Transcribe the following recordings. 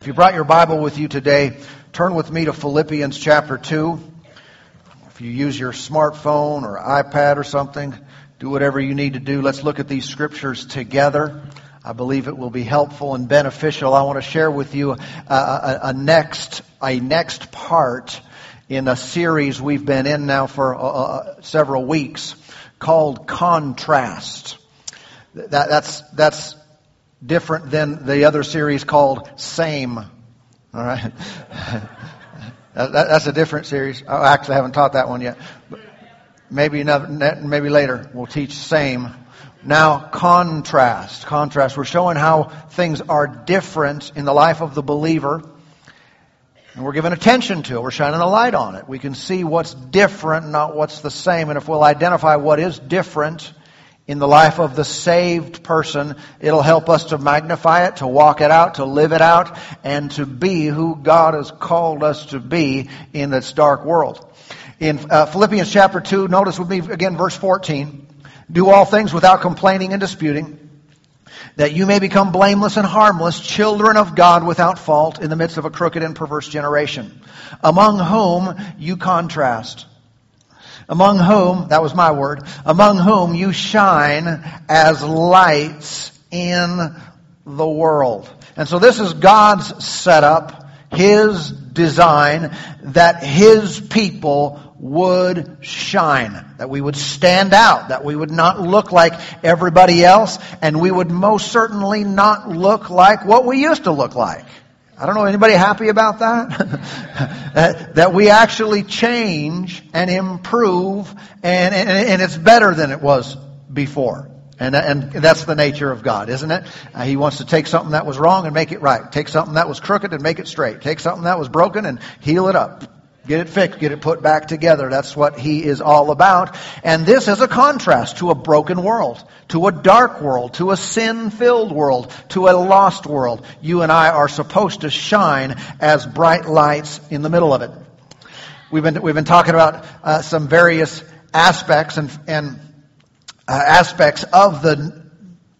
If you brought your Bible with you today, turn with me to Philippians chapter 2. If you use your smartphone or iPad or something, do whatever you need to do. Let's look at these scriptures together. I believe it will be helpful and beneficial. I want to share with you a, a, a next a next part in a series we've been in now for uh, uh several weeks called Contrast. That, that's that's different than the other series called Same. All right. that, that's a different series. I actually haven't taught that one yet. But maybe another, maybe later we'll teach Same. Now, contrast. Contrast. We're showing how things are different in the life of the believer. And we're giving attention to it. We're shining a light on it. We can see what's different, not what's the same. And if we'll identify what is different, in the life of the saved person. It'll help us to magnify it, to walk it out, to live it out, and to be who God has called us to be in this dark world. In uh, Philippians chapter 2, notice with me again verse 14. Do all things without complaining and disputing, that you may become blameless and harmless, children of God without fault in the midst of a crooked and perverse generation, among whom you contrast among whom, that was my word, among whom you shine as lights in the world. And so this is God's setup, His design, that His people would shine, that we would stand out, that we would not look like everybody else, and we would most certainly not look like what we used to look like. I don't know, anybody happy about that? that, that, we actually change and improve and, and, and, it's better than it was before. And, and that's the nature of God, isn't it? Uh, he wants to take something that was wrong and make it right. Take something that was crooked and make it straight. Take something that was broken and heal it up. Get it fixed, get it put back together. That's what he is all about. And this is a contrast to a broken world, to a dark world, to a sin-filled world, to a lost world. You and I are supposed to shine as bright lights in the middle of it. We've been, we've been talking about uh, some various aspects and, and uh, aspects of the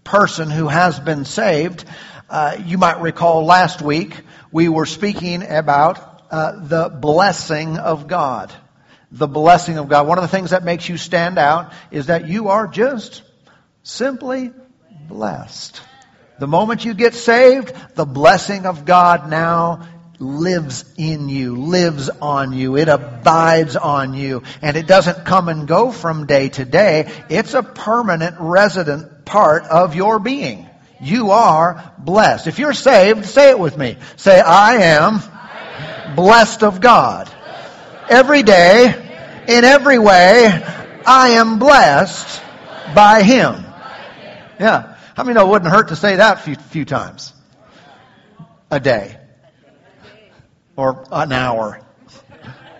person who has been saved. Uh, you might recall last week we were speaking about uh, the blessing of God. The blessing of God. One of the things that makes you stand out is that you are just simply blessed. The moment you get saved, the blessing of God now lives in you, lives on you. It abides on you. And it doesn't come and go from day to day. It's a permanent resident part of your being. You are blessed. If you're saved, say it with me. Say, I am blessed of God. Every day, in every way, I am blessed by Him. Yeah. How many know it wouldn't hurt to say that a few, few times? A day. Or an hour.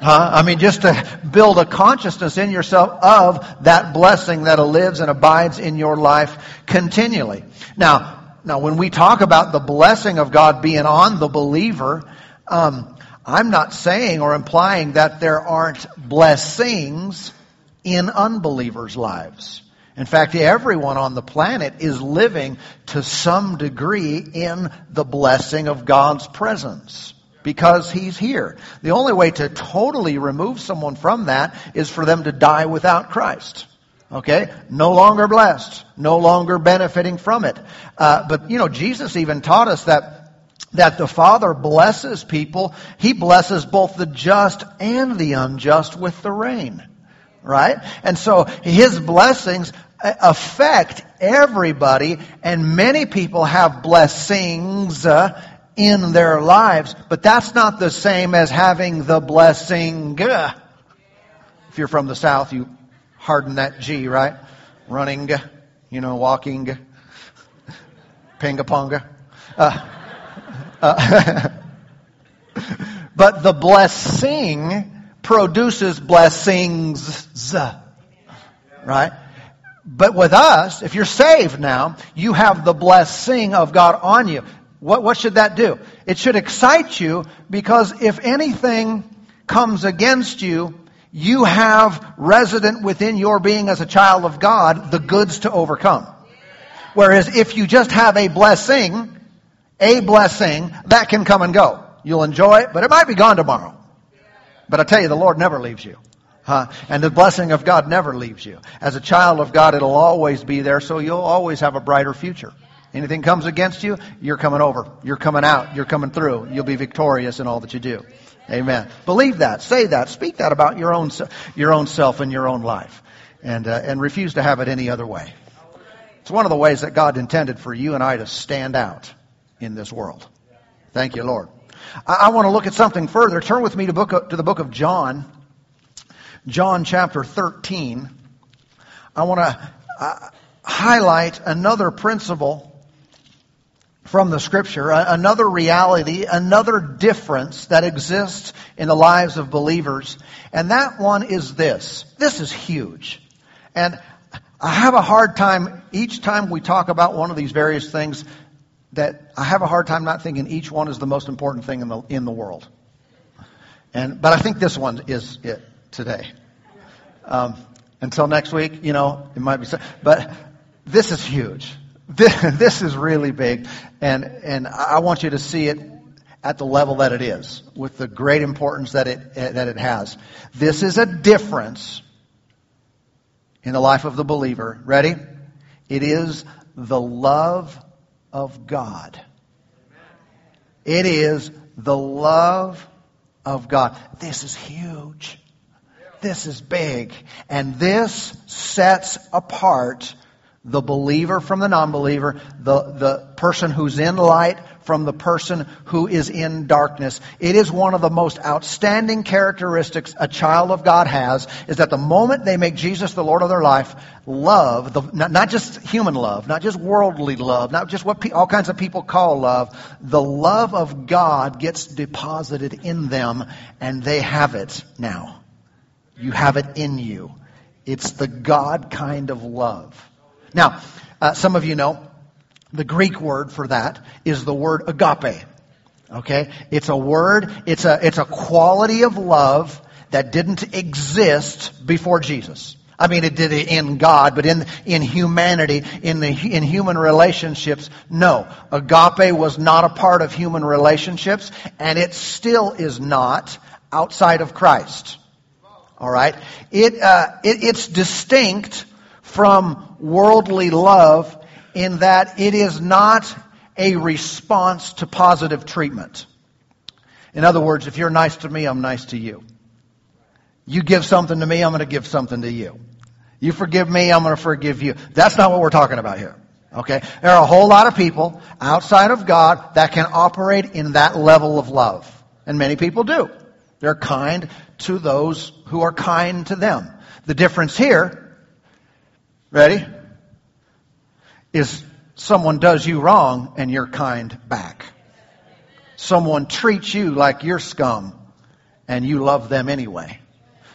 Huh? I mean, just to build a consciousness in yourself of that blessing that lives and abides in your life continually. Now, now when we talk about the blessing of God being on the believer, um, I'm not saying or implying that there aren't blessings in unbelievers' lives. In fact, everyone on the planet is living to some degree in the blessing of God's presence because He's here. The only way to totally remove someone from that is for them to die without Christ. Okay? No longer blessed. No longer benefiting from it. Uh, but, you know, Jesus even taught us that that the Father blesses people, He blesses both the just and the unjust with the rain. Right? And so His blessings affect everybody, and many people have blessings uh, in their lives, but that's not the same as having the blessing. If you're from the South, you harden that G, right? Running, you know, walking, pinga ponga. Uh, uh, but the blessing produces blessings. Right? But with us, if you're saved now, you have the blessing of God on you. What, what should that do? It should excite you because if anything comes against you, you have resident within your being as a child of God the goods to overcome. Whereas if you just have a blessing, a blessing that can come and go. You'll enjoy it, but it might be gone tomorrow. But I tell you, the Lord never leaves you. Huh? And the blessing of God never leaves you. As a child of God, it'll always be there, so you'll always have a brighter future. Anything comes against you, you're coming over. You're coming out. You're coming through. You'll be victorious in all that you do. Amen. Believe that. Say that. Speak that about your own, your own self and your own life. And, uh, and refuse to have it any other way. It's one of the ways that God intended for you and I to stand out in this world. Thank you, Lord. I, I want to look at something further. Turn with me to, book to the book of John, John chapter 13. I want to uh, highlight another principle from the scripture, another reality, another difference that exists in the lives of believers. And that one is this. This is huge. And I have a hard time, each time we talk about one of these various things, that I have a hard time not thinking each one is the most important thing in the, in the world. And, but I think this one is it today. Um, until next week, you know, it might be, but this is huge. This, this is really big, and and I want you to see it at the level that it is, with the great importance that it that it has. This is a difference in the life of the believer. Ready? It is the love of God. It is the love of God. This is huge. This is big. And this sets apart the believer from the non-believer, the, the person who's in light from the person who is in darkness. It is one of the most outstanding characteristics a child of God has, is that the moment they make Jesus the Lord of their life, love, the, not, not, just human love, not just worldly love, not just what pe- all kinds of people call love, the love of God gets deposited in them and they have it now. You have it in you. It's the God kind of love. Now, uh, some of you know the Greek word for that is the word agape. Okay? It's a word, it's a, it's a quality of love that didn't exist before Jesus. I mean, it did in God, but in, in humanity, in the, in human relationships, no. Agape was not a part of human relationships, and it still is not outside of Christ. Alright? It, uh, it, it's distinct from worldly love in that it is not a response to positive treatment. In other words, if you're nice to me, I'm nice to you. You give something to me, I'm going to give something to you. You forgive me, I'm going to forgive you. That's not what we're talking about here. Okay? There are a whole lot of people outside of God that can operate in that level of love. And many people do. They're kind to those who are kind to them. The difference here Ready? Is someone does you wrong and you're kind back. Someone treats you like you're scum and you love them anyway.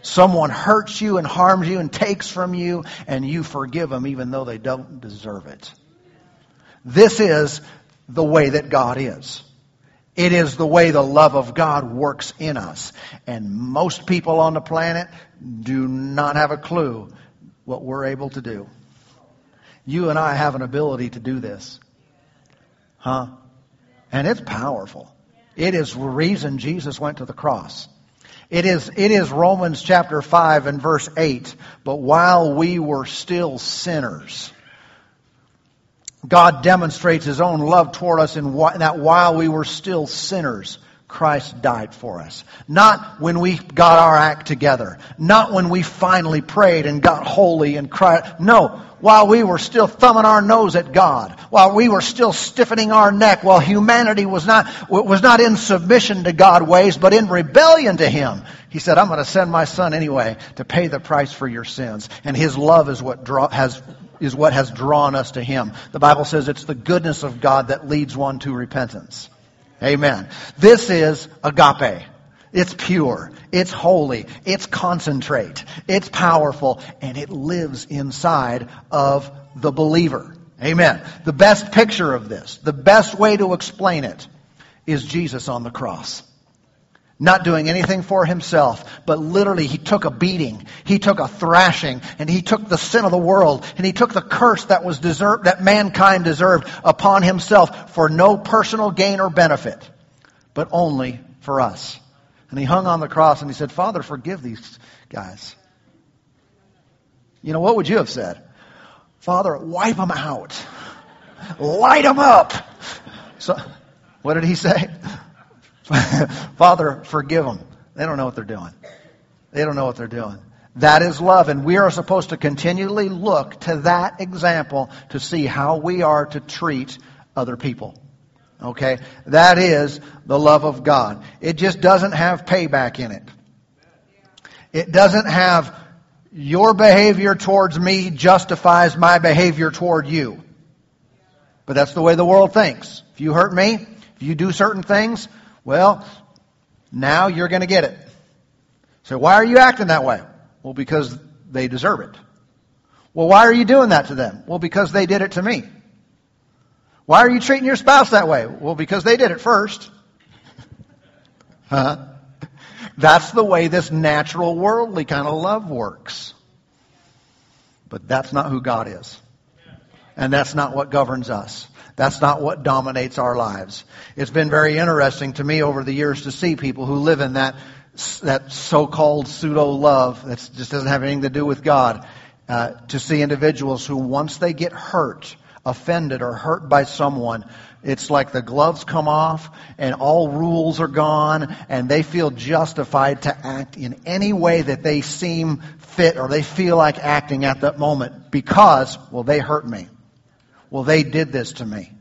Someone hurts you and harms you and takes from you and you forgive them even though they don't deserve it. This is the way that God is. It is the way the love of God works in us. And most people on the planet do not have a clue what we're able to do. You and I have an ability to do this. Huh? And it's powerful. It is the reason Jesus went to the cross. It is, it is Romans chapter 5 and verse 8. But while we were still sinners, God demonstrates His own love toward us in that while we were still sinners, Christ died for us. Not when we got our act together. Not when we finally prayed and got holy and cried. No, while we were still thumbing our nose at God, while we were still stiffening our neck, while humanity was not, was not in submission to God ways, but in rebellion to Him. He said, I'm going to send my son anyway to pay the price for your sins. And His love is what draw, has, is what has drawn us to Him. The Bible says it's the goodness of God that leads one to repentance. Amen. This is agape. It's pure. It's holy. It's concentrate. It's powerful. And it lives inside of the believer. Amen. The best picture of this, the best way to explain it, is Jesus on the cross. Not doing anything for himself, but literally he took a beating, he took a thrashing, and he took the sin of the world, and he took the curse that was deserved, that mankind deserved upon himself for no personal gain or benefit, but only for us. And he hung on the cross and he said, Father, forgive these guys. You know, what would you have said? Father, wipe them out. Light them up. So, what did he say? Father, forgive them. They don't know what they're doing. They don't know what they're doing. That is love, and we are supposed to continually look to that example to see how we are to treat other people. Okay? That is the love of God. It just doesn't have payback in it. It doesn't have your behavior towards me justifies my behavior toward you. But that's the way the world thinks. If you hurt me, if you do certain things, well, now you're going to get it. So why are you acting that way? Well, because they deserve it. Well, why are you doing that to them? Well, because they did it to me. Why are you treating your spouse that way? Well, because they did it first. huh? That's the way this natural worldly kind of love works. But that's not who God is. And that's not what governs us. That's not what dominates our lives. It's been very interesting to me over the years to see people who live in that that so-called pseudo love that just doesn't have anything to do with God. Uh, to see individuals who, once they get hurt, offended, or hurt by someone, it's like the gloves come off and all rules are gone, and they feel justified to act in any way that they seem fit or they feel like acting at that moment because, well, they hurt me. Well, they did this to me.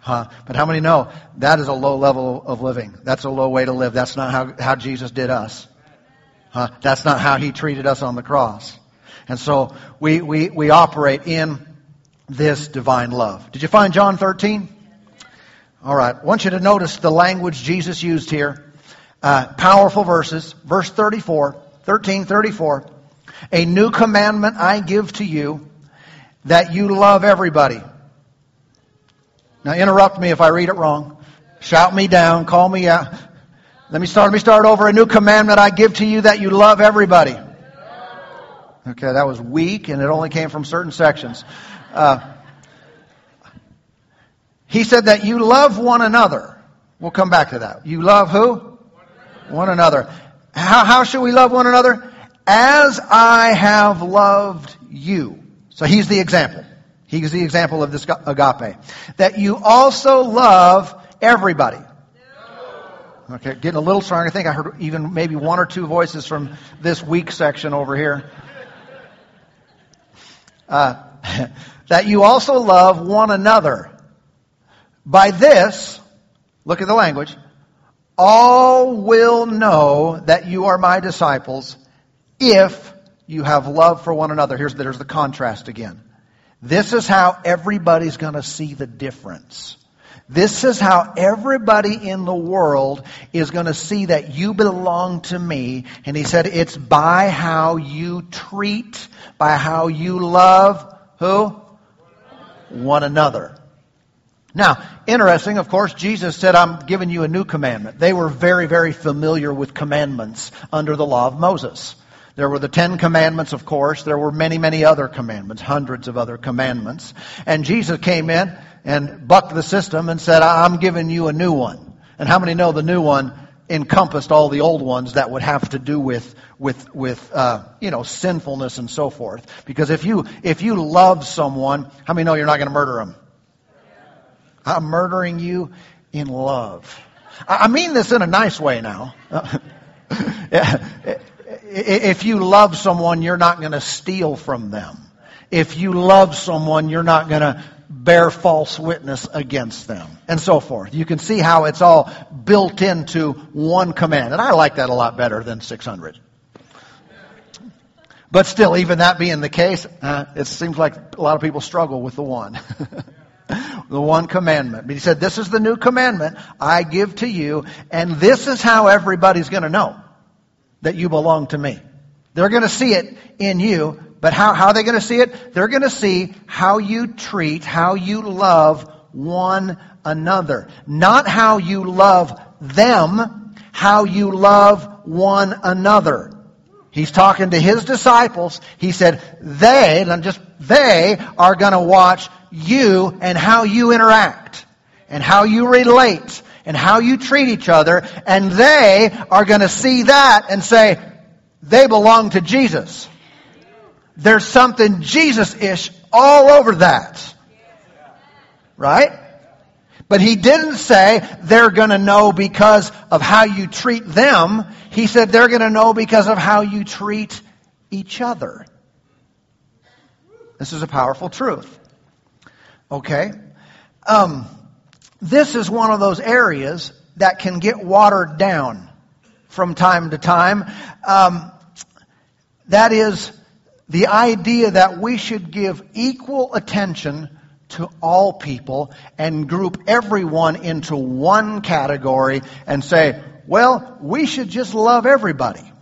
Huh? But how many know that is a low level of living? That's a low way to live. That's not how, how Jesus did us. Huh? That's not how he treated us on the cross. And so we, we, we operate in this divine love. Did you find John 13? All right. I want you to notice the language Jesus used here. Uh, powerful verses. Verse 34, 13, 34. A new commandment I give to you that you love everybody. Now interrupt me if I read it wrong. Shout me down, call me out. Let me start, let me start over. A new commandment I give to you that you love everybody. Okay, that was weak and it only came from certain sections. Uh, he said that you love one another. We'll come back to that. You love who? One another. How, how should we love one another? As I have loved you. So he's the example. He's the example of this agape. That you also love everybody. Okay, getting a little stronger. I think I heard even maybe one or two voices from this weak section over here. Uh, that you also love one another. By this, look at the language, all will know that you are my disciples if you have love for one another. Here's, there's the contrast again. This is how everybody's going to see the difference. This is how everybody in the world is going to see that you belong to me. And he said, it's by how you treat, by how you love who? One another. Now, interesting, of course, Jesus said, I'm giving you a new commandment. They were very, very familiar with commandments under the law of Moses. There were the Ten Commandments, of course. There were many, many other commandments, hundreds of other commandments. And Jesus came in and bucked the system and said, I'm giving you a new one. And how many know the new one encompassed all the old ones that would have to do with with with uh, you know sinfulness and so forth? Because if you if you love someone, how many know you're not going to murder them? I'm murdering you in love. I mean this in a nice way now. if you love someone, you're not going to steal from them. If you love someone, you're not going to bear false witness against them, and so forth. You can see how it's all built into one command. And I like that a lot better than 600. But still, even that being the case, uh, it seems like a lot of people struggle with the one. the one commandment. But he said, This is the new commandment I give to you, and this is how everybody's going to know that you belong to me. They're going to see it in you, but how, how are they going to see it? They're going to see how you treat, how you love one another. Not how you love them, how you love one another. He's talking to his disciples. He said, they, and I'm just they, are going to watch you and how you interact and how you relate and how you treat each other. And they are going to see that and say, they belong to Jesus. There's something Jesus-ish all over that. Right? But he didn't say they're going to know because of how you treat them. He said they're going to know because of how you treat each other. This is a powerful truth. Okay? Um, this is one of those areas that can get watered down from time to time. Um, that is the idea that we should give equal attention to all people and group everyone into one category and say, well, we should just love everybody.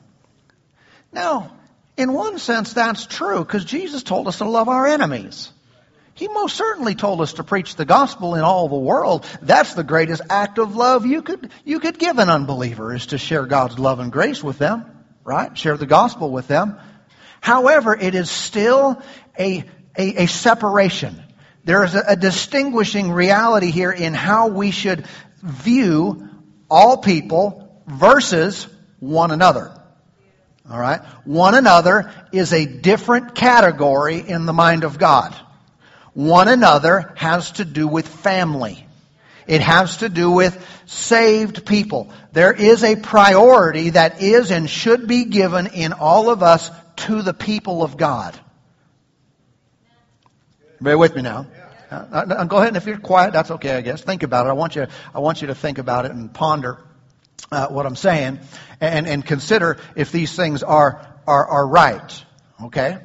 Now, in one sense, that's true because Jesus told us to love our enemies. He most certainly told us to preach the gospel in all the world. That's the greatest act of love you could, you could give an unbeliever is to share God's love and grace with them, right? Share the gospel with them. However, it is still a, a, a separation. There is a, a distinguishing reality here in how we should view all people versus one another. All right? One another is a different category in the mind of God. One another has to do with family. It has to do with saved people. There is a priority that is and should be given in all of us to the people of God. Bear with me now. Uh, uh, go ahead, and if you're quiet, that's okay, I guess. Think about it. I want you, I want you to think about it and ponder uh, what I'm saying, and, and consider if these things are are, are right. Okay.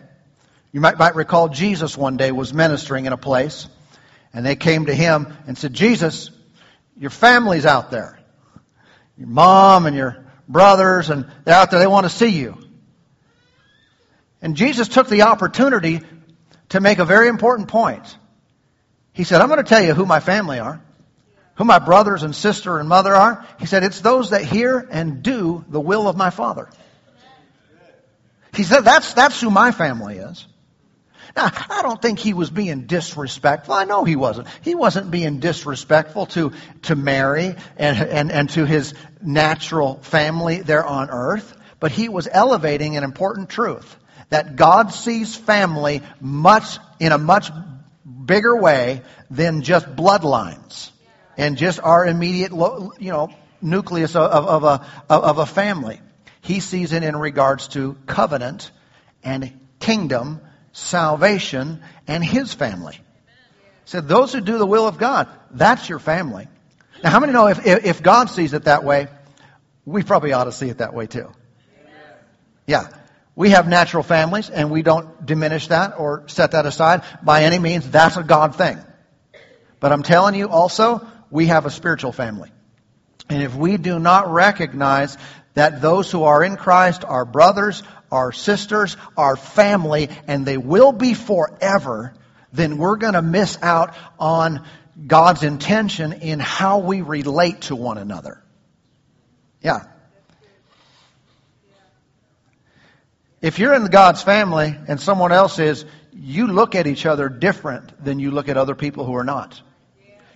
You might, might recall Jesus one day was ministering in a place, and they came to him and said, Jesus, your family's out there. Your mom and your brothers, and they're out there, they want to see you. And Jesus took the opportunity to make a very important point. He said, I'm going to tell you who my family are, who my brothers and sister and mother are. He said, it's those that hear and do the will of my Father. He said, that's, that's who my family is. Now, I don't think he was being disrespectful. I know he wasn't. He wasn't being disrespectful to, to Mary and, and, and to his natural family there on earth, but he was elevating an important truth that God sees family much, in a much bigger way than just bloodlines and just our immediate, you know, nucleus of, of, a, of a family. He sees it in regards to covenant and kingdom salvation, and his family. He said, those who do the will of God, that's your family. Now, how many know if, if God sees it that way, we probably ought to see it that way too? Yeah. We have natural families, and we don't diminish that or set that aside. By any means, that's a God thing. But I'm telling you also, we have a spiritual family. And if we do not recognize that those who are in Christ are brothers, our sisters, our family, and they will be forever, then we're going to miss out on God's intention in how we relate to one another. Yeah. If you're in God's family and someone else is, you look at each other different than you look at other people who are not.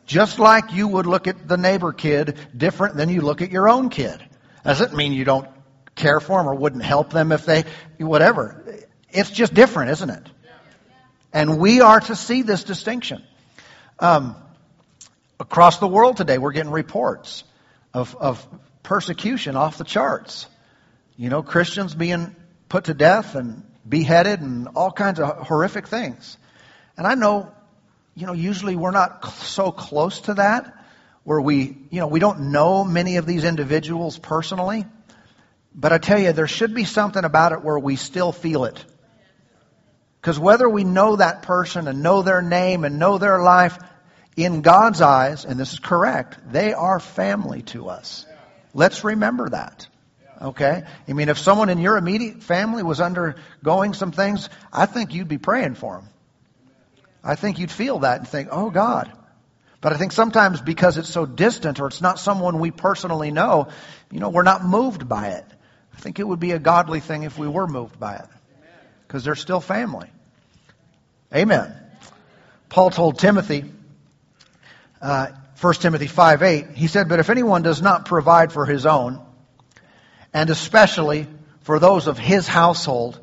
Just like you would look at the neighbor kid different than you look at your own kid. Doesn't mean you don't care for them or wouldn't help them if they, whatever. It's just different, isn't it? And we are to see this distinction. Um, across the world today, we're getting reports of, of persecution off the charts. You know, Christians being put to death and beheaded and all kinds of horrific things. And I know, you know, usually we're not so close to that where we, you know, we don't know many of these individuals personally. But I tell you, there should be something about it where we still feel it. Because whether we know that person and know their name and know their life, in God's eyes, and this is correct, they are family to us. Let's remember that. Okay? I mean, if someone in your immediate family was undergoing some things, I think you'd be praying for them. I think you'd feel that and think, oh God. But I think sometimes because it's so distant or it's not someone we personally know, you know, we're not moved by it. I think it would be a godly thing if we were moved by it. Because they're still family. Amen. Paul told Timothy, uh, 1 Timothy 5 8, he said, But if anyone does not provide for his own, and especially for those of his household,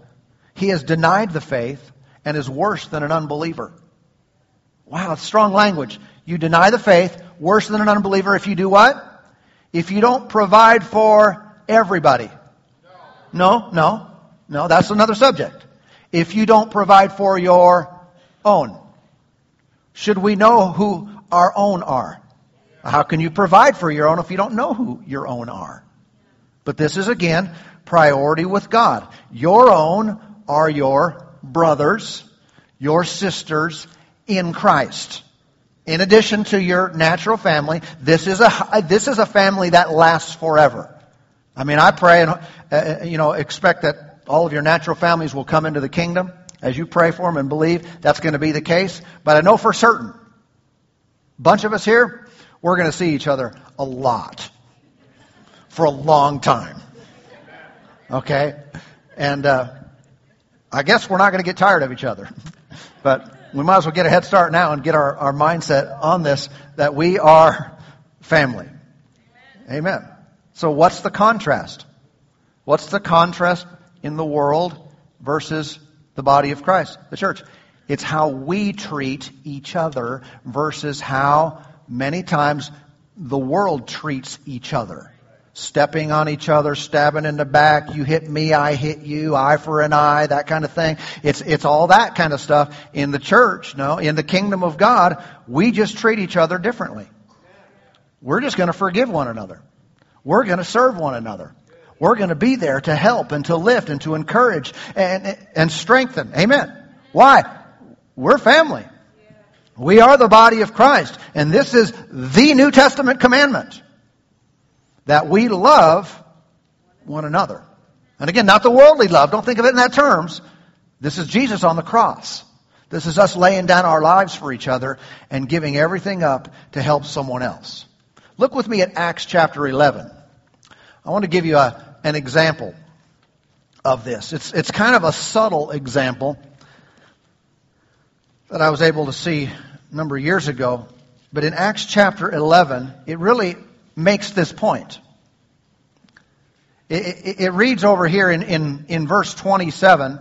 he has denied the faith and is worse than an unbeliever. Wow, strong language. You deny the faith, worse than an unbeliever if you do what? If you don't provide for everybody. No, no, no, that's another subject. If you don't provide for your own. Should we know who our own are? How can you provide for your own if you don't know who your own are? But this is again priority with God. Your own are your brothers, your sisters in Christ. In addition to your natural family, this is a, this is a family that lasts forever. I mean, I pray and, uh, you know, expect that all of your natural families will come into the kingdom as you pray for them and believe that's going to be the case. But I know for certain, bunch of us here, we're going to see each other a lot for a long time. Okay? And uh, I guess we're not going to get tired of each other. but we might as well get a head start now and get our, our mindset on this that we are family. Amen. So, what's the contrast? What's the contrast in the world versus the body of Christ, the church? It's how we treat each other versus how many times the world treats each other stepping on each other, stabbing in the back, you hit me, I hit you, eye for an eye, that kind of thing. It's, it's all that kind of stuff in the church, no? In the kingdom of God, we just treat each other differently. We're just going to forgive one another. We're going to serve one another. We're going to be there to help and to lift and to encourage and, and strengthen. Amen. Why? We're family. We are the body of Christ. And this is the New Testament commandment that we love one another. And again, not the worldly love. Don't think of it in that terms. This is Jesus on the cross. This is us laying down our lives for each other and giving everything up to help someone else. Look with me at Acts chapter 11. I want to give you a, an example of this. It's, it's kind of a subtle example that I was able to see a number of years ago. But in Acts chapter 11, it really makes this point. It, it, it reads over here in, in, in verse 27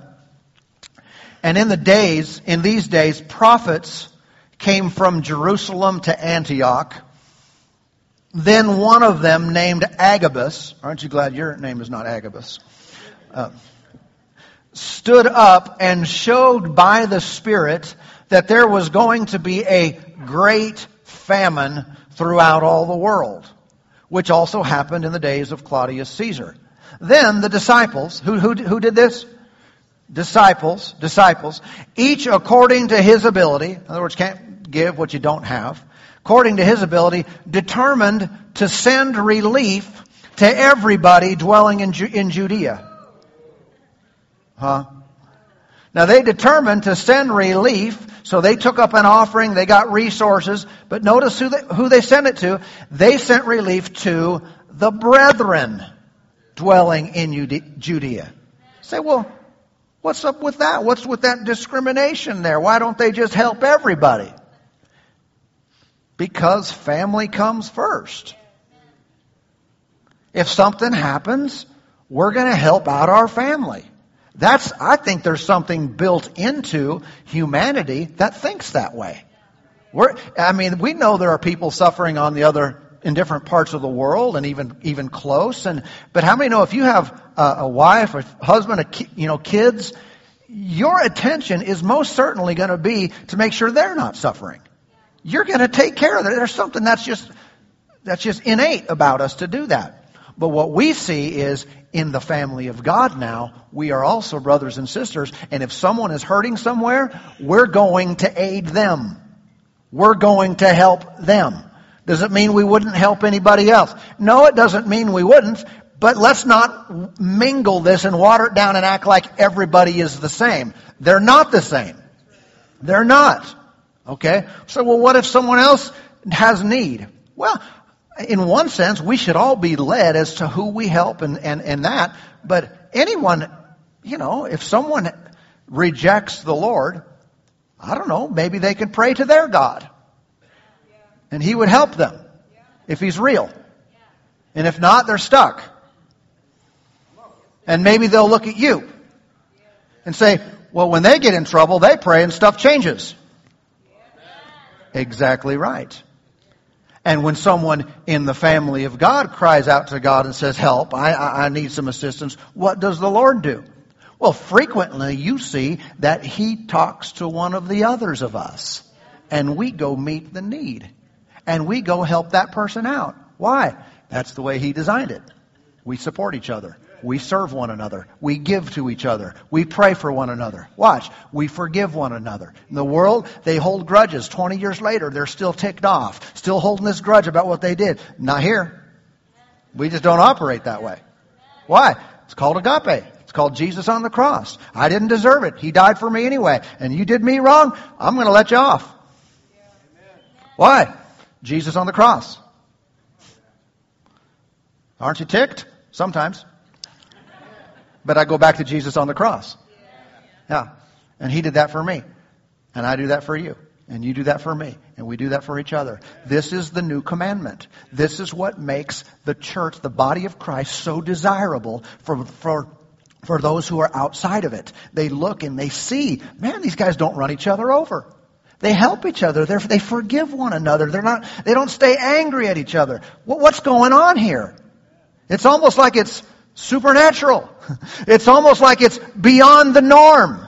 And in the days, in these days, prophets came from Jerusalem to Antioch. Then one of them, named Agabus, aren't you glad your name is not Agabus? Uh, stood up and showed by the Spirit that there was going to be a great famine throughout all the world which also happened in the days of Claudius Caesar. Then the disciples, who, who, who did this? Disciples, disciples, each according to his ability, in other words, can't give what you don't have, according to his ability, determined to send relief to everybody dwelling in, Ju- in Judea. Huh? Now they determined to send relief so they took up an offering, they got resources, but notice who they, who they sent it to. They sent relief to the brethren dwelling in Judea. Say, well, what's up with that? What's with that discrimination there? Why don't they just help everybody? Because family comes first. If something happens, we're going to help out our family. That's, I think there's something built into humanity that thinks that way. We're, I mean, we know there are people suffering on the other, in different parts of the world and even, even close. And, but how many know if you have a, a wife, a husband, a, ki- you know, kids, your attention is most certainly going to be to make sure they're not suffering. You're going to take care of it. There's something that's just, that's just innate about us to do that. But what we see is in the family of God now, we are also brothers and sisters. And if someone is hurting somewhere, we're going to aid them. We're going to help them. Does it mean we wouldn't help anybody else? No, it doesn't mean we wouldn't. But let's not mingle this and water it down and act like everybody is the same. They're not the same. They're not. Okay? So, well, what if someone else has need? Well, in one sense, we should all be led as to who we help and, and, and that. But anyone, you know, if someone rejects the Lord, I don't know, maybe they can pray to their God. And He would help them if He's real. And if not, they're stuck. And maybe they'll look at you and say, well, when they get in trouble, they pray and stuff changes. Exactly right. And when someone in the family of God cries out to God and says, help, I, I, I need some assistance, what does the Lord do? Well, frequently you see that He talks to one of the others of us. And we go meet the need. And we go help that person out. Why? That's the way He designed it. We support each other. We serve one another. We give to each other. We pray for one another. Watch. We forgive one another. In the world, they hold grudges. 20 years later, they're still ticked off. Still holding this grudge about what they did. Not here. We just don't operate that way. Why? It's called agape. It's called Jesus on the cross. I didn't deserve it. He died for me anyway. And you did me wrong. I'm going to let you off. Why? Jesus on the cross. Aren't you ticked? Sometimes. But I go back to Jesus on the cross. Yeah. And he did that for me. And I do that for you. And you do that for me. And we do that for each other. This is the new commandment. This is what makes the church, the body of Christ, so desirable for, for, for those who are outside of it. They look and they see, man, these guys don't run each other over. They help each other. They're, they forgive one another. They're not, they don't stay angry at each other. What, what's going on here? It's almost like it's supernatural. It's almost like it's beyond the norm.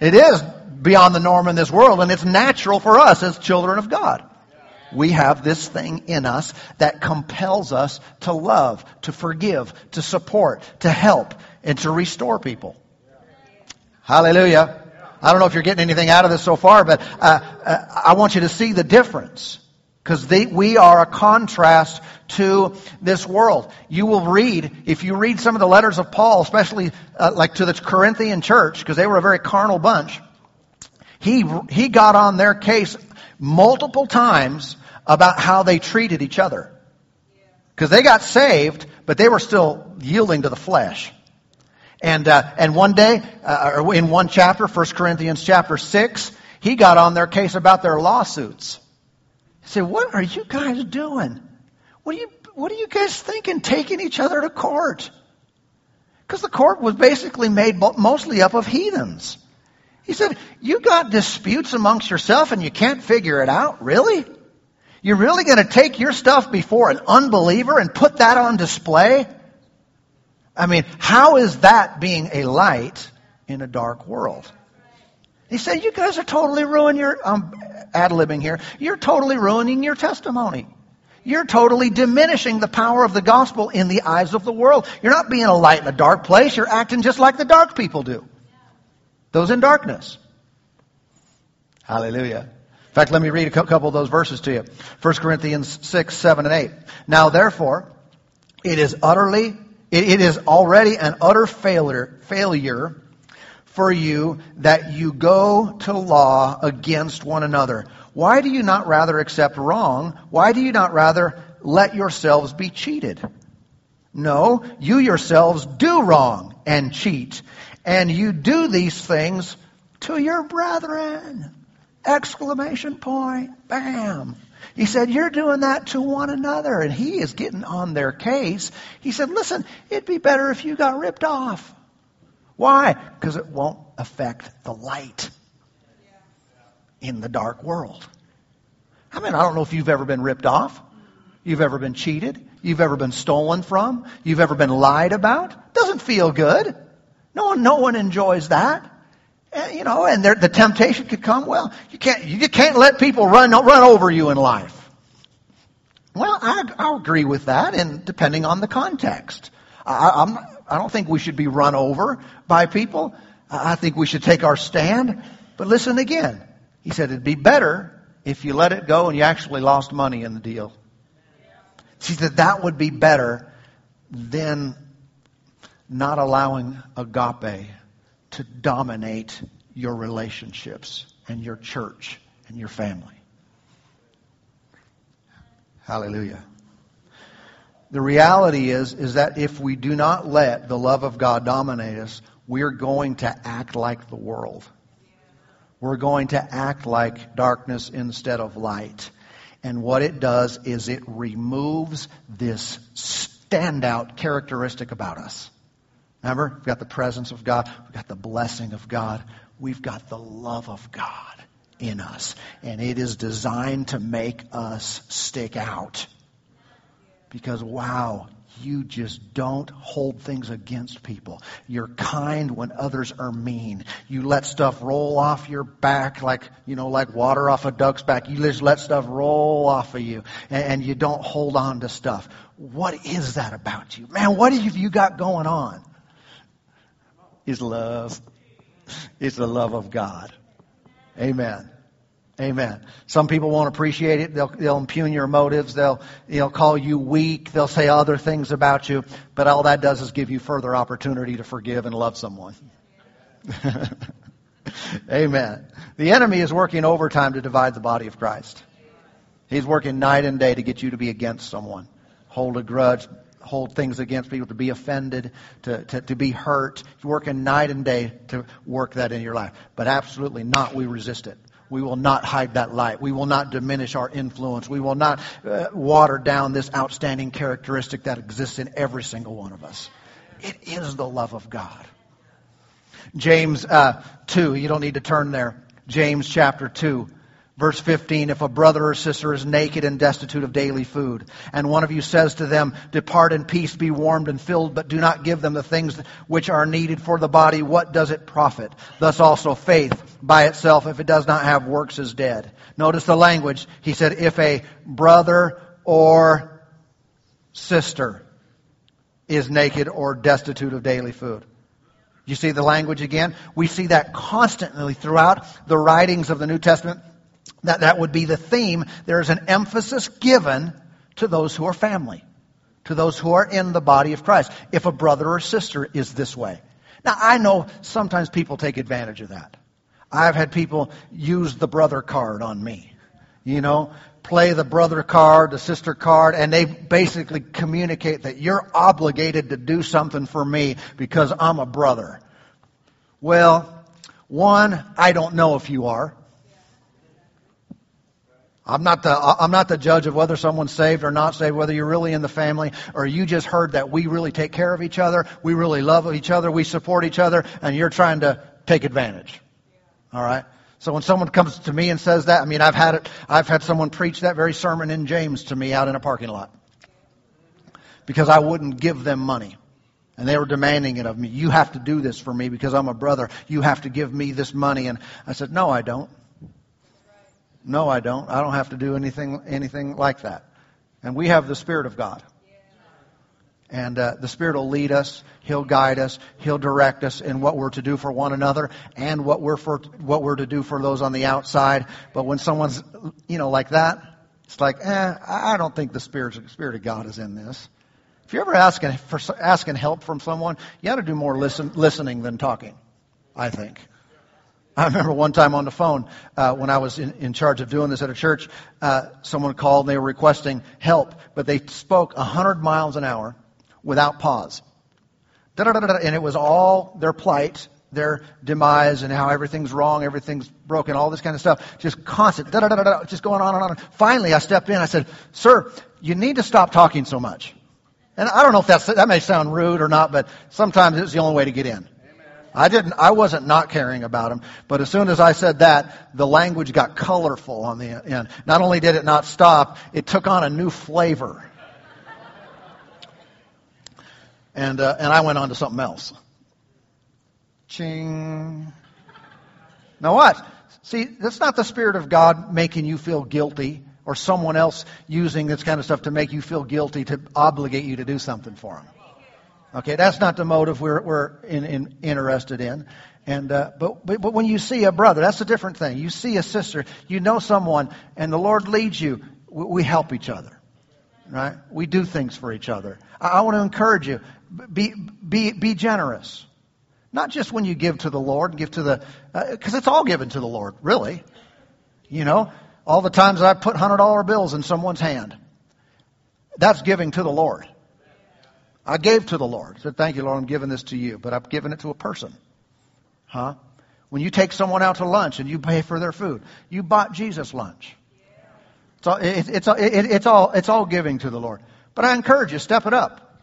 It is beyond the norm in this world, and it's natural for us as children of God. We have this thing in us that compels us to love, to forgive, to support, to help, and to restore people. Hallelujah. I don't know if you're getting anything out of this so far, but uh, uh, I want you to see the difference. Because we are a contrast to this world. You will read, if you read some of the letters of Paul, especially uh, like to the Corinthian church, because they were a very carnal bunch, he, he got on their case multiple times about how they treated each other. Because they got saved, but they were still yielding to the flesh. And, uh, and one day, uh, in one chapter, 1 Corinthians chapter 6, he got on their case about their lawsuits. Said, what are you guys doing? What are you, what are you guys thinking taking each other to court? Because the court was basically made mostly up of heathens. He said, you got disputes amongst yourself and you can't figure it out? Really? You're really going to take your stuff before an unbeliever and put that on display? I mean, how is that being a light in a dark world? He said, you guys are totally ruining your, um, ad-libbing here, you're totally ruining your testimony. You're totally diminishing the power of the gospel in the eyes of the world. You're not being a light in a dark place. You're acting just like the dark people do. Those in darkness. Hallelujah. In fact, let me read a couple of those verses to you. 1 Corinthians 6, 7, and 8. Now therefore, it is utterly, it is already an utter failure, failure for you that you go to law against one another. Why do you not rather accept wrong? Why do you not rather let yourselves be cheated? No, you yourselves do wrong and cheat. And you do these things to your brethren. Exclamation point. Bam. He said, You're doing that to one another. And he is getting on their case. He said, Listen, it'd be better if you got ripped off. Why? Because it won't affect the light in the dark world. I mean, I don't know if you've ever been ripped off. You've ever been cheated. You've ever been stolen from. You've ever been lied about. Doesn't feel good. No one, no one enjoys that. You know, and there, the temptation could come. Well, you can't, you can't let people run, run over you in life. Well, I, I agree with that, and depending on the context. I, I'm, I don't think we should be run over by people. I think we should take our stand. But listen again. He said it'd be better if you let it go and you actually lost money in the deal. He said that would be better than not allowing agape to dominate your relationships and your church and your family. Hallelujah. The reality is, is that if we do not let the love of God dominate us, we're going to act like the world. We're going to act like darkness instead of light. And what it does is it removes this standout characteristic about us. Remember, we've got the presence of God, we've got the blessing of God, we've got the love of God in us. And it is designed to make us stick out. Because, wow, you just don't hold things against people. You're kind when others are mean. You let stuff roll off your back like, you know, like water off a duck's back. You just let stuff roll off of you and, you don't hold on to stuff. What is that about you? Man, what have you got going on? Is love. It's the love of God. Amen. Amen. Some people won't appreciate it. They'll, they'll impugn your motives. They'll, they'll call you weak. They'll say other things about you. But all that does is give you further opportunity to forgive and love someone. Amen. The enemy is working overtime to divide the body of Christ. He's working night and day to get you to be against someone, hold a grudge, hold things against people, to be offended, to, to, to be hurt. He's working night and day to work that in your life. But absolutely not. We resist it. We will not hide that light. We will not diminish our influence. We will not uh, water down this outstanding characteristic that exists in every single one of us. It is the love of God. James uh, 2, you don't need to turn there. James chapter 2. Verse 15, if a brother or sister is naked and destitute of daily food, and one of you says to them, Depart in peace, be warmed and filled, but do not give them the things which are needed for the body, what does it profit? Thus also faith by itself, if it does not have works, is dead. Notice the language. He said, if a brother or sister is naked or destitute of daily food. You see the language again? We see that constantly throughout the writings of the New Testament that that would be the theme. There is an emphasis given to those who are family, to those who are in the body of Christ. If a brother or sister is this way. Now, I know sometimes people take advantage of that. I've had people use the brother card on me. You know, play the brother card, the sister card, and they basically communicate that you're obligated to do something for me because I'm a brother. Well, one, I don't know if you are. I'm not the I'm not the judge of whether someone's saved or not saved, whether you're really in the family or you just heard that we really take care of each other, we really love each other, we support each other, and you're trying to take advantage. All right. So when someone comes to me and says that, I mean I've had it I've had someone preach that very sermon in James to me out in a parking lot. Because I wouldn't give them money. And they were demanding it of me. You have to do this for me because I'm a brother. You have to give me this money. And I said, No, I don't. No, I don't. I don't have to do anything, anything like that. And we have the Spirit of God. And uh, the Spirit will lead us. He'll guide us. He'll direct us in what we're to do for one another and what we're for what we're to do for those on the outside. But when someone's, you know, like that, it's like, eh, I don't think the Spirit, Spirit of God is in this. If you're ever asking for asking help from someone, you ought to do more listen, listening than talking. I think. I remember one time on the phone uh, when I was in, in, charge of doing this at a church, uh, someone called and they were requesting help, but they spoke 100 miles an hour without pause. And it was all their plight, their demise, and how everything's wrong, everything's broken, all this kind of stuff. Just constant, just going on and on. Finally, I stepped in. I said, Sir, you need to stop talking so much. And I don't know if that's, that may sound rude or not, but sometimes it's the only way to get in. I didn't, I wasn't not caring about him, but as soon as I said that, the language got colorful on the end. Not only did it not stop, it took on a new flavor. And, uh, and I went on to something else. Ching. Now what? See, that's not the Spirit of God making you feel guilty or someone else using this kind of stuff to make you feel guilty to obligate you to do something for them. Okay, that's not the motive we're, we're in, in, interested in. And uh, but, but when you see a brother, that's a different thing. You see a sister, you know someone, and the Lord leads you. We, we help each other, right? We do things for each other. I, I want to encourage you: be be be generous. Not just when you give to the Lord, and give to the because uh, it's all given to the Lord, really. You know, all the times I put hundred dollar bills in someone's hand, That's giving to the Lord. I gave to the Lord. I said, thank you, Lord, I'm giving this to you, but I've given it to a person. Huh? When you take someone out to lunch and you pay for their food, you bought Jesus lunch. It's all, it, it's, it, it's, all, it's all giving to the Lord. But I encourage you, step it up.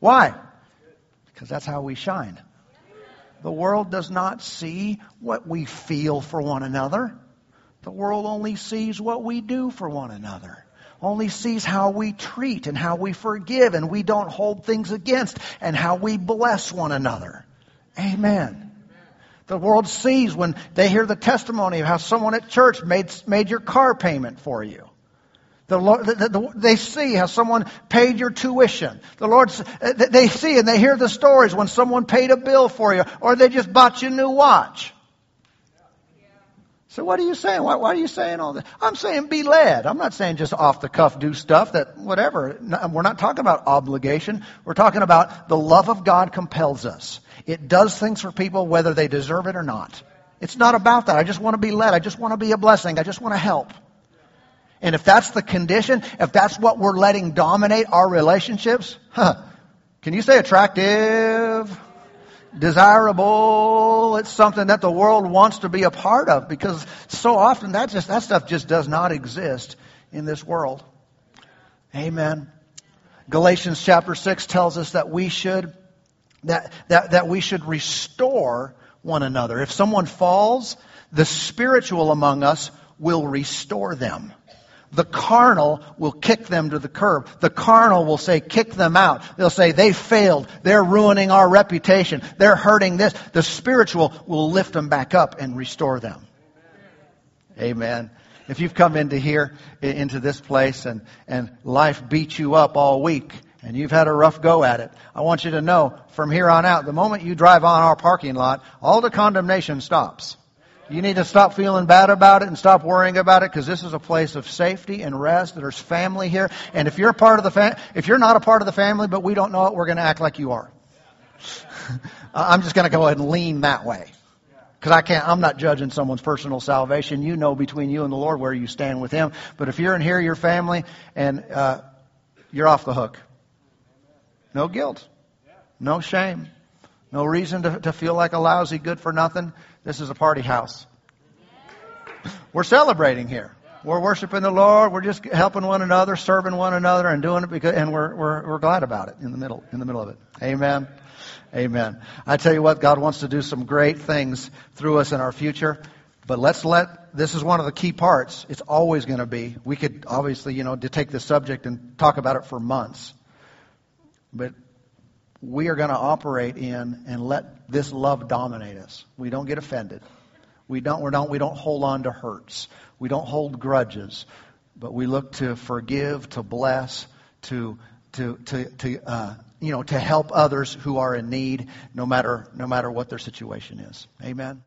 Why? Because that's how we shine. The world does not see what we feel for one another. The world only sees what we do for one another. Only sees how we treat and how we forgive and we don't hold things against and how we bless one another. Amen. The world sees when they hear the testimony of how someone at church made, made your car payment for you. The Lord, the, the, they see how someone paid your tuition. The Lord, uh, they see and they hear the stories when someone paid a bill for you, or they just bought you a new watch. So what are you saying? Why, why, are you saying all this? I'm saying be led. I'm not saying just off the cuff do stuff that whatever. We're not talking about obligation. We're talking about the love of God compels us. It does things for people whether they deserve it or not. It's not about that. I just want to be led. I just want to be a blessing. I just want to help. And if that's the condition, if that's what we're letting dominate our relationships, huh, can you say attractive? Desirable. It's something that the world wants to be a part of because so often that just that stuff just does not exist in this world. Amen. Galatians chapter 6 tells us that we should that, that, that we should restore one another. If someone falls, the spiritual among us will restore them. The carnal will kick them to the curb. The carnal will say, kick them out. They'll say, they failed. They're ruining our reputation. They're hurting this. The spiritual will lift them back up and restore them. Amen. If you've come into here, into this place, and, and life beat you up all week, and you've had a rough go at it, I want you to know from here on out, the moment you drive on our parking lot, all the condemnation stops. You need to stop feeling bad about it and stop worrying about it because this is a place of safety and rest. There's family here. And if you're a part of the fam- if you're not a part of the family but we don't know it, we're going to act like you are. I'm just going to go ahead and lean that way. Because I can't, I'm not judging someone's personal salvation. You know between you and the Lord where you stand with Him. But if you're in here, you're family, and uh, you're off the hook. No guilt. No shame. No reason to, to feel like a lousy good for nothing. This is a party house. We're celebrating here. We're worshiping the Lord. We're just helping one another, serving one another, and doing it because, and we're, we're, we're glad about it in the middle, in the middle of it. Amen. Amen. I tell you what, God wants to do some great things through us in our future. But let's let, this is one of the key parts. It's always going to be. We could obviously, you know, to take the subject and talk about it for months. But we are going to operate in and let this love dominate us. We don't get offended. We don't, we don't, we don't hold on to hurts. We don't hold grudges. But we look to forgive, to bless, to, to, to, to uh, you know, to help others who are in need, no matter, no matter what their situation is. Amen.